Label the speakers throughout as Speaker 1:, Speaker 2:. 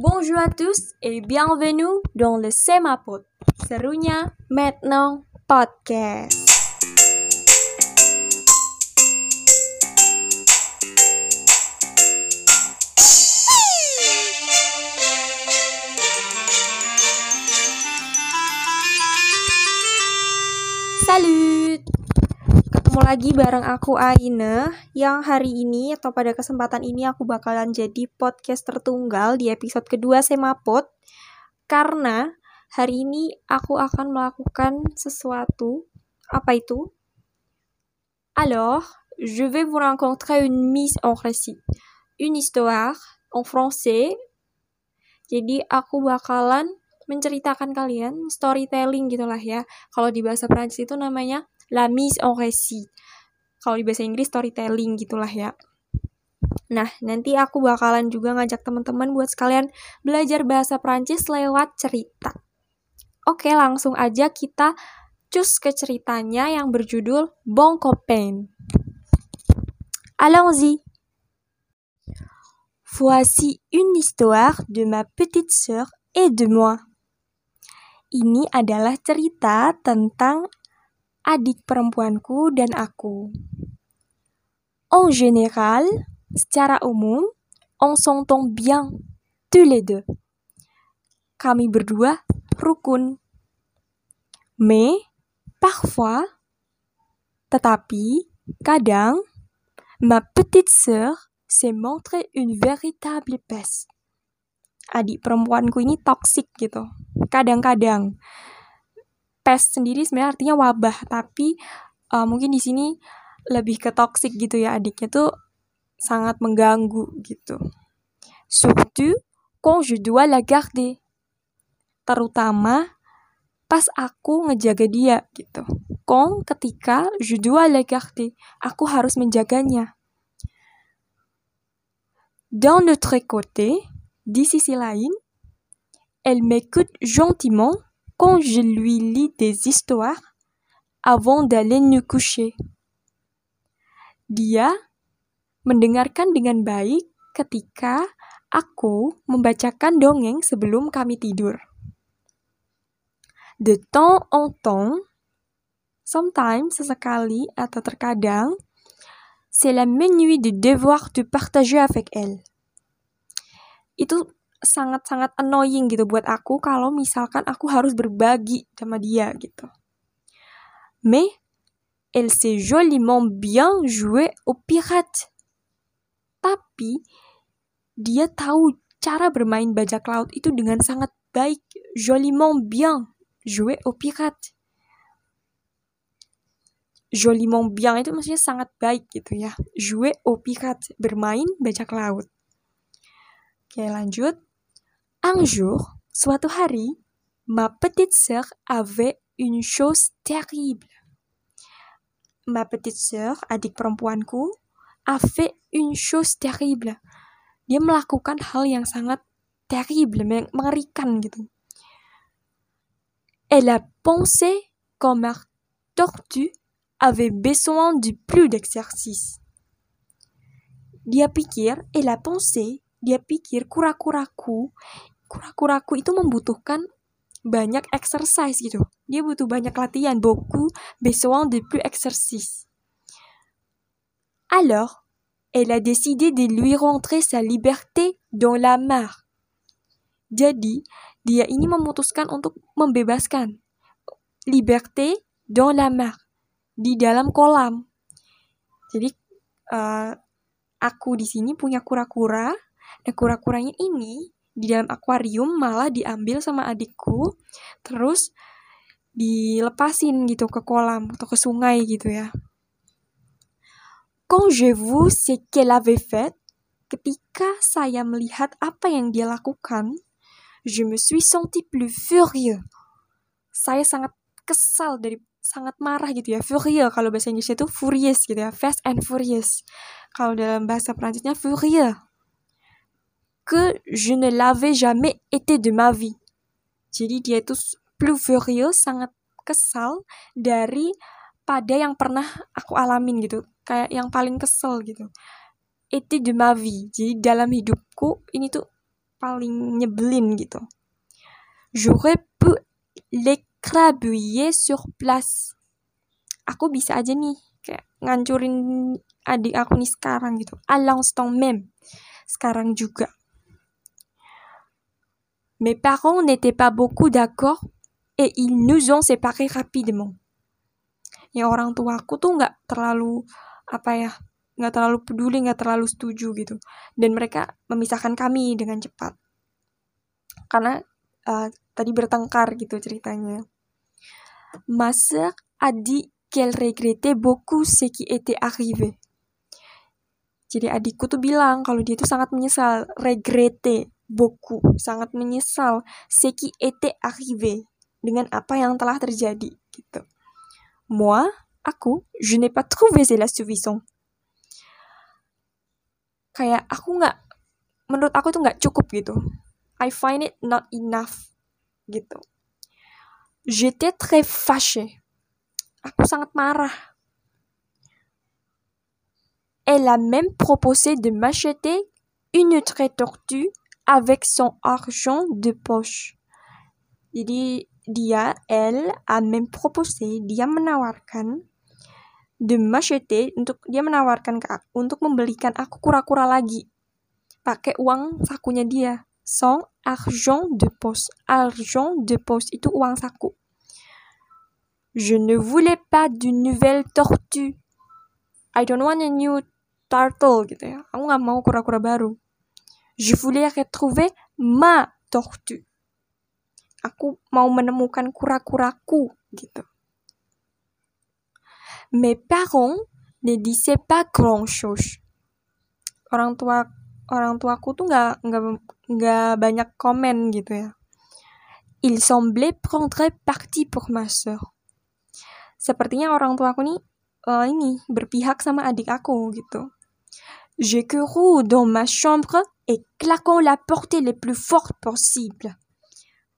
Speaker 1: Bonjour à tous et bienvenue dans le Semapod. Serunya maintenant podcast. Lagi bareng aku Aina yang hari ini atau pada kesempatan ini aku bakalan jadi podcast tertunggal di episode kedua Semapot karena hari ini aku akan melakukan sesuatu apa itu? Alors, je vais vous rencontrer une mise en récit, une histoire en français. Jadi aku bakalan menceritakan kalian storytelling gitulah ya. Kalau di bahasa Prancis itu namanya la mise en récit. Kalau di bahasa Inggris storytelling gitulah ya. Nah, nanti aku bakalan juga ngajak teman-teman buat sekalian belajar bahasa Prancis lewat cerita. Oke, langsung aja kita cus ke ceritanya yang berjudul Bon Copain. Allons-y. Voici une histoire de ma petite sœur et de moi. Ini adalah cerita tentang adik perempuanku dan aku. En général, secara umum, on s'entend bien tous les deux. Kami berdua rukun. Mais, parfois, tetapi, kadang, ma petite sœur s'est montrée une véritable peste. Adik perempuanku ini toksik gitu kadang-kadang pest sendiri sebenarnya artinya wabah tapi uh, mungkin di sini lebih ke toxic gitu ya adiknya tuh sangat mengganggu gitu. Surtout quand je dois la garder terutama pas aku ngejaga dia gitu. Quand ketika je dois la garder aku harus menjaganya. Dans notre côté di sisi lain Elle m'écoute gentiment quand je lui lis des histoires avant d'aller nous coucher. Dia mendengarkan dengan baik ketika aku membacakan dongeng sebelum kami tidur. De temps en temps, sometimes sesekali atau terkadang, c'est la nuit de devoir de partager avec elle. Itu sangat-sangat annoying gitu buat aku kalau misalkan aku harus berbagi sama dia gitu. Mais elle s'est joliment bien joué au pirate. Tapi dia tahu cara bermain bajak laut itu dengan sangat baik, joliment bien joué au pirate. Joliment bien itu maksudnya sangat baik gitu ya. Jouer au pirate, bermain bajak laut. Oke lanjut. Un jour, suatu hari, ma petite sœur avait une chose terrible. Ma petite sœur, adik perempuanku, a fait une chose terrible. Dia melakukan hal yang sangat terrible, mengerikan gitu. Elle a pensé comme ma tortue avait besoin de plus d'exercice. Dia pikir, elle a pensé dia pikir kura-kuraku kura-kuraku itu membutuhkan banyak exercise gitu. Dia butuh banyak latihan. Beaucoup besoin de plus exercice. Alors, elle a décidé de lui rentrer sa liberté dans la mare. Jadi, dia ini memutuskan untuk membebaskan liberté dans la mare di dalam kolam. Jadi, uh, aku di sini punya kura-kura Nah, kura-kuranya ini di dalam akuarium malah diambil sama adikku, terus dilepasin gitu ke kolam atau ke sungai gitu ya. Quand je vu ce qu'elle avait fait, ketika saya melihat apa yang dia lakukan, je me suis senti plus furieux. Saya sangat kesal dari sangat marah gitu ya. Furieux kalau bahasa Inggrisnya itu furious gitu ya. Fast and furious. Kalau dalam bahasa Prancisnya furieux que je ne l'avais jamais été de ma vie. Jadi dia itu furieux, sangat kesal dari pada yang pernah aku alamin gitu. Kayak yang paling kesel gitu. Été de ma vie. Jadi dalam hidupku ini tuh paling nyebelin gitu. J'aurais pu l'écrabouiller sur place. Aku bisa aja nih kayak ngancurin adik aku nih sekarang gitu. À l'instant même. Sekarang juga. Mes parents n'étaient pas beaucoup d'accord et ils nous ont séparés rapidement. Ya orang tua aku tuh nggak terlalu apa ya nggak terlalu peduli nggak terlalu setuju gitu. Dan mereka memisahkan kami dengan cepat. Karena uh, tadi bertengkar gitu ceritanya. Ma sœur a dit qu'elle regrettait beaucoup ce qui était arrivé. Jadi adikku tuh bilang kalau dia tuh sangat menyesal regrette beaucoup sangat menyesal qui était arrivé dengan apa yang telah terjadi gitu. Moi aku je n'ai pas trouvé cela suffisant kayak aku nggak menurut aku tuh nggak cukup gitu. I find it not enough gitu. J'étais très fâchée. Aku sangat marah. Elle a même proposé de m'acheter une autre tortue avec son argent de poche. Jadi dia elle a même proposé dia menawarkan de m'acheter untuk dia menawarkan ke aku, untuk membelikan aku kura-kura lagi. Pakai uang sakunya dia. Son argent de poche. Argent de poche itu uang saku. Je ne voulais pas d'une nouvelle tortue I don't want a new turtle gitu ya. Aku nggak mau kura-kura baru je voulais retrouver ma tortue aku mau menemukan kura-kuraku gitu mes parents ne disaient pas grand chose. Orang tua orang tuaku tuh nggak nggak nggak banyak komen gitu ya. Il semblait prendre parti pour ma sœur. Sepertinya orang tuaku nih uh, ini berpihak sama adik aku gitu. J'ai couru dans ma chambre et claquant la porte le plus fort possible.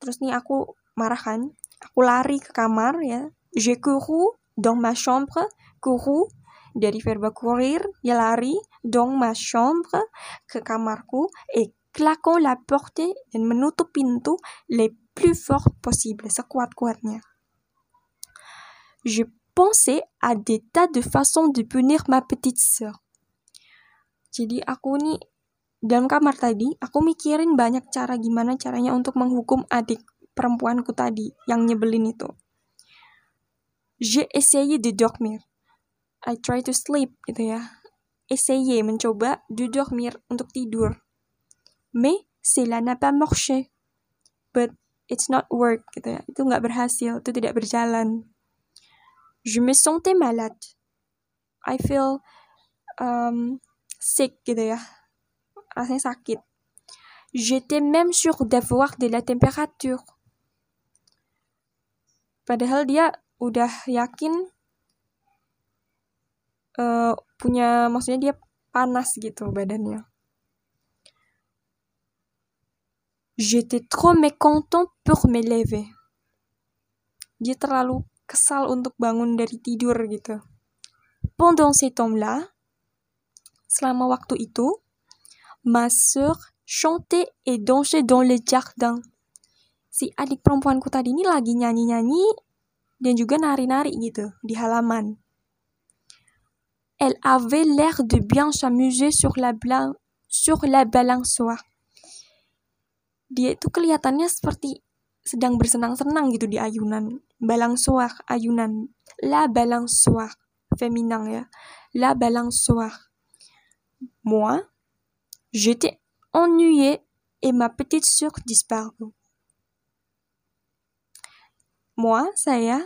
Speaker 1: Terus nih aku aku lari ke kamar ya. J'ai couru dans ma chambre, couru, dari verba courir, ya lari, dans ma chambre, ke kamarku, et claquant la porte, dan menutup pintu, les plus fort possible, sekuat-kuatnya. Je pensais à des tas de façons de punir ma petite sœur. Jadi aku nih dalam kamar tadi, aku mikirin banyak cara gimana caranya untuk menghukum adik perempuanku tadi yang nyebelin itu. J'ai essayé de dormir. I try to sleep gitu ya. Essayer, mencoba de dormir untuk tidur. Mais cela n'a pas marché. But it's not work gitu ya. Itu nggak berhasil, itu tidak berjalan. Je me sentais malade. I feel um, sick gitu ya. Rasanya sakit. J'étais même sûr d'avoir de la température. Padahal dia udah yakin uh, punya maksudnya dia panas gitu badannya. J'étais trop mécontent pour me lever. Dia terlalu kesal untuk bangun dari tidur gitu. Pendant ces temps-là, selama waktu itu, ma sœur chantait et dansait dans le jardin. Si adik perempuanku tadi ini lagi nyanyi-nyanyi dan juga nari-nari gitu di halaman. Elle avait l'air de bien s'amuser sur la sur la balançoire. Dia itu kelihatannya seperti sedang bersenang-senang gitu di ayunan. Balançoire, ayunan. La balançoire, féminin ya. La balançoire. Moi, j'étais ennuyée et ma petite sœur disparut. Moi, saya,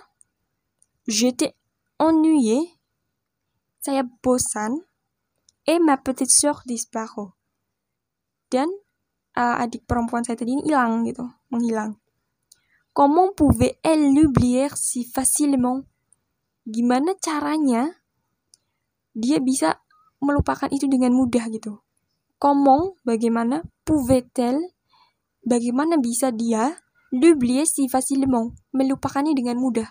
Speaker 1: j'étais ennuyée, saya bosan, et ma petite sœur disparut. Dan uh, adik perempuan saya tadi ini hilang gitu, menghilang. Comment pouvait-elle l'oublier si facilement? Gimana caranya dia bisa melupakan itu dengan mudah gitu? Comment, bagaimana, pouvait-elle, bagaimana bisa dia L'oublier si facilement. Melupakannya dengan mudah.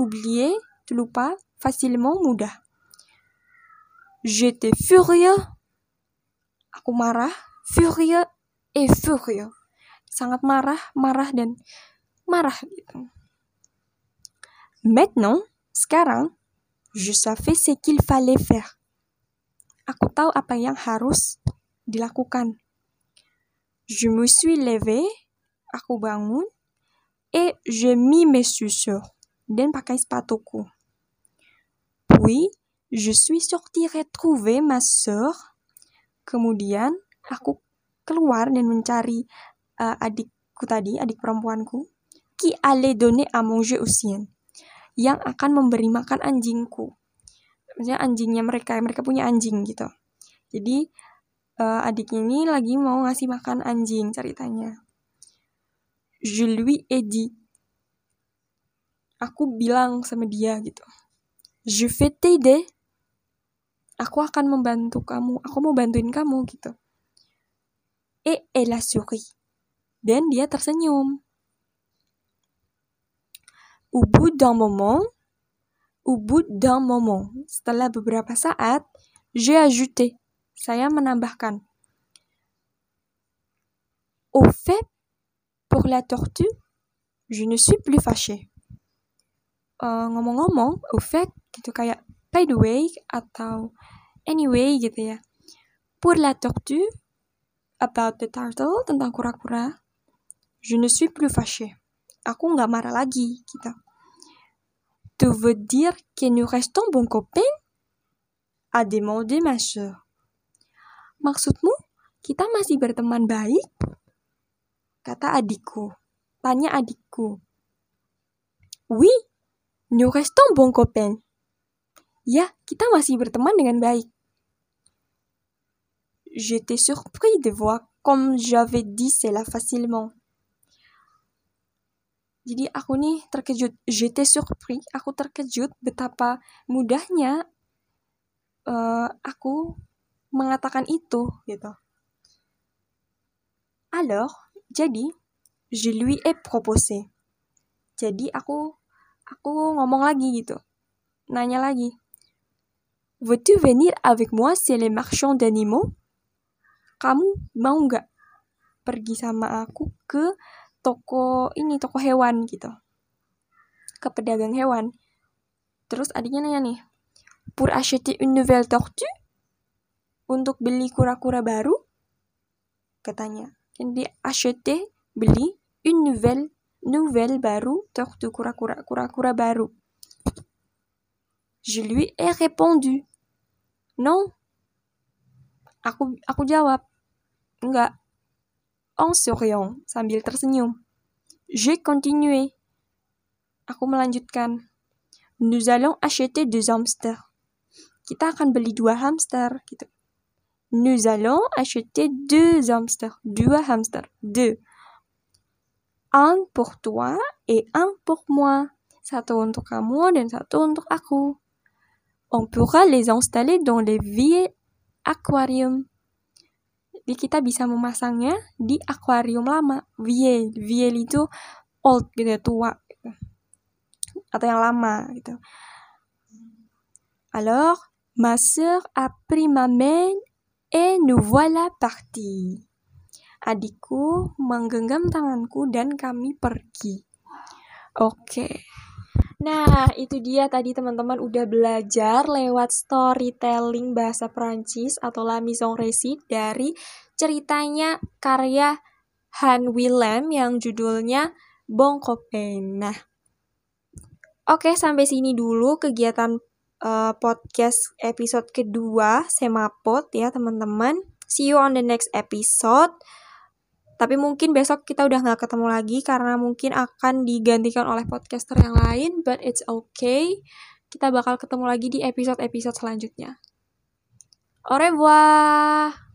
Speaker 1: Oublier, lupa, facilement, mudah. J'étais furieux. Aku marah. Furieux et furieux. Sangat marah, marah dan marah gitu. Maintenant, sekarang, je savais ce qu'il fallait faire. Aku tahu apa yang harus dilakukan. Je me suis levé, aku bangun, et je mis mes chaussures, dan pakai sepatuku. Puis, je suis sorti retrouver ma sœur. Kemudian, aku keluar dan mencari uh, adikku tadi, adik perempuanku, qui allait donner à manger aux siens, yang akan memberi makan anjingku. Maksudnya anjingnya mereka, mereka punya anjing gitu. Jadi, uh, adiknya ini lagi mau ngasih makan anjing ceritanya. Je lui ai dit. Aku bilang sama dia gitu. Je vais t'aider. Aku akan membantu kamu. Aku mau bantuin kamu gitu. Et elle a souri. Dan dia tersenyum. Au bout d'un moment, au bout d'un moment, setelah beberapa saat, j'ai ajouté saya menambahkan. Au fait, pour la tortue, je ne suis plus fâché. Uh, ngomong-ngomong, au fait, gitu kayak by the way atau anyway gitu ya. Pour la tortue, about the turtle, tentang kura-kura, je ne suis plus fâché. Aku nggak marah lagi, gitu. Tu veux dire que nous restons bons copains? A demandé ma soeur. Maksudmu, kita masih berteman baik? Kata adikku. Tanya adikku. Oui, nous restons bons copains. Ya, kita masih berteman dengan baik. J'étais surpris de voir comme j'avais dit cela facilement. Jadi aku nih terkejut. J'étais surpris, aku terkejut betapa mudahnya uh, aku mengatakan itu gitu. Alors, jadi je lui ai proposé. Jadi aku aku ngomong lagi gitu. Nanya lagi. Veux-tu venir avec moi chez les marchands d'animaux? Kamu mau nggak pergi sama aku ke toko ini, toko hewan gitu. Ke pedagang hewan. Terus adiknya nanya nih, pour acheter une nouvelle tortue? untuk beli kura-kura baru? Katanya. Jadi acheter, beli, une nouvelle, nouvelle baru, tortue kura-kura, kura-kura baru. Je lui ai répondu. Non. Aku aku jawab. Enggak. En souriant, sambil tersenyum. J'ai continué. Aku melanjutkan. Nous allons acheter deux hamsters. Kita akan beli dua hamster gitu. Nous allons acheter deux hamsters. Deux hamsters. Deux. Un pour toi et un pour moi. Satu untuk kamu dan satu untuk aku. On pourra les installer dans les vieilles aquarium. Jadi kita bisa memasangnya di akuarium lama. Vieil. Vieil itu old gitu tua. Gitu. Atau yang lama gitu. Alors, ma sœur a pris ma main Et nous voilà partis. Adikku menggenggam tanganku dan kami pergi. Oke. Nah, itu dia tadi teman-teman udah belajar lewat storytelling bahasa Prancis atau La Maison Récit dari ceritanya karya Han Willem yang judulnya Bon Copain. Nah, oke sampai sini dulu kegiatan uh, podcast episode kedua Semapot ya teman-teman. See you on the next episode. Tapi mungkin besok kita udah nggak ketemu lagi karena mungkin akan digantikan oleh podcaster yang lain, but it's okay. Kita bakal ketemu lagi di episode-episode selanjutnya. Au revoir!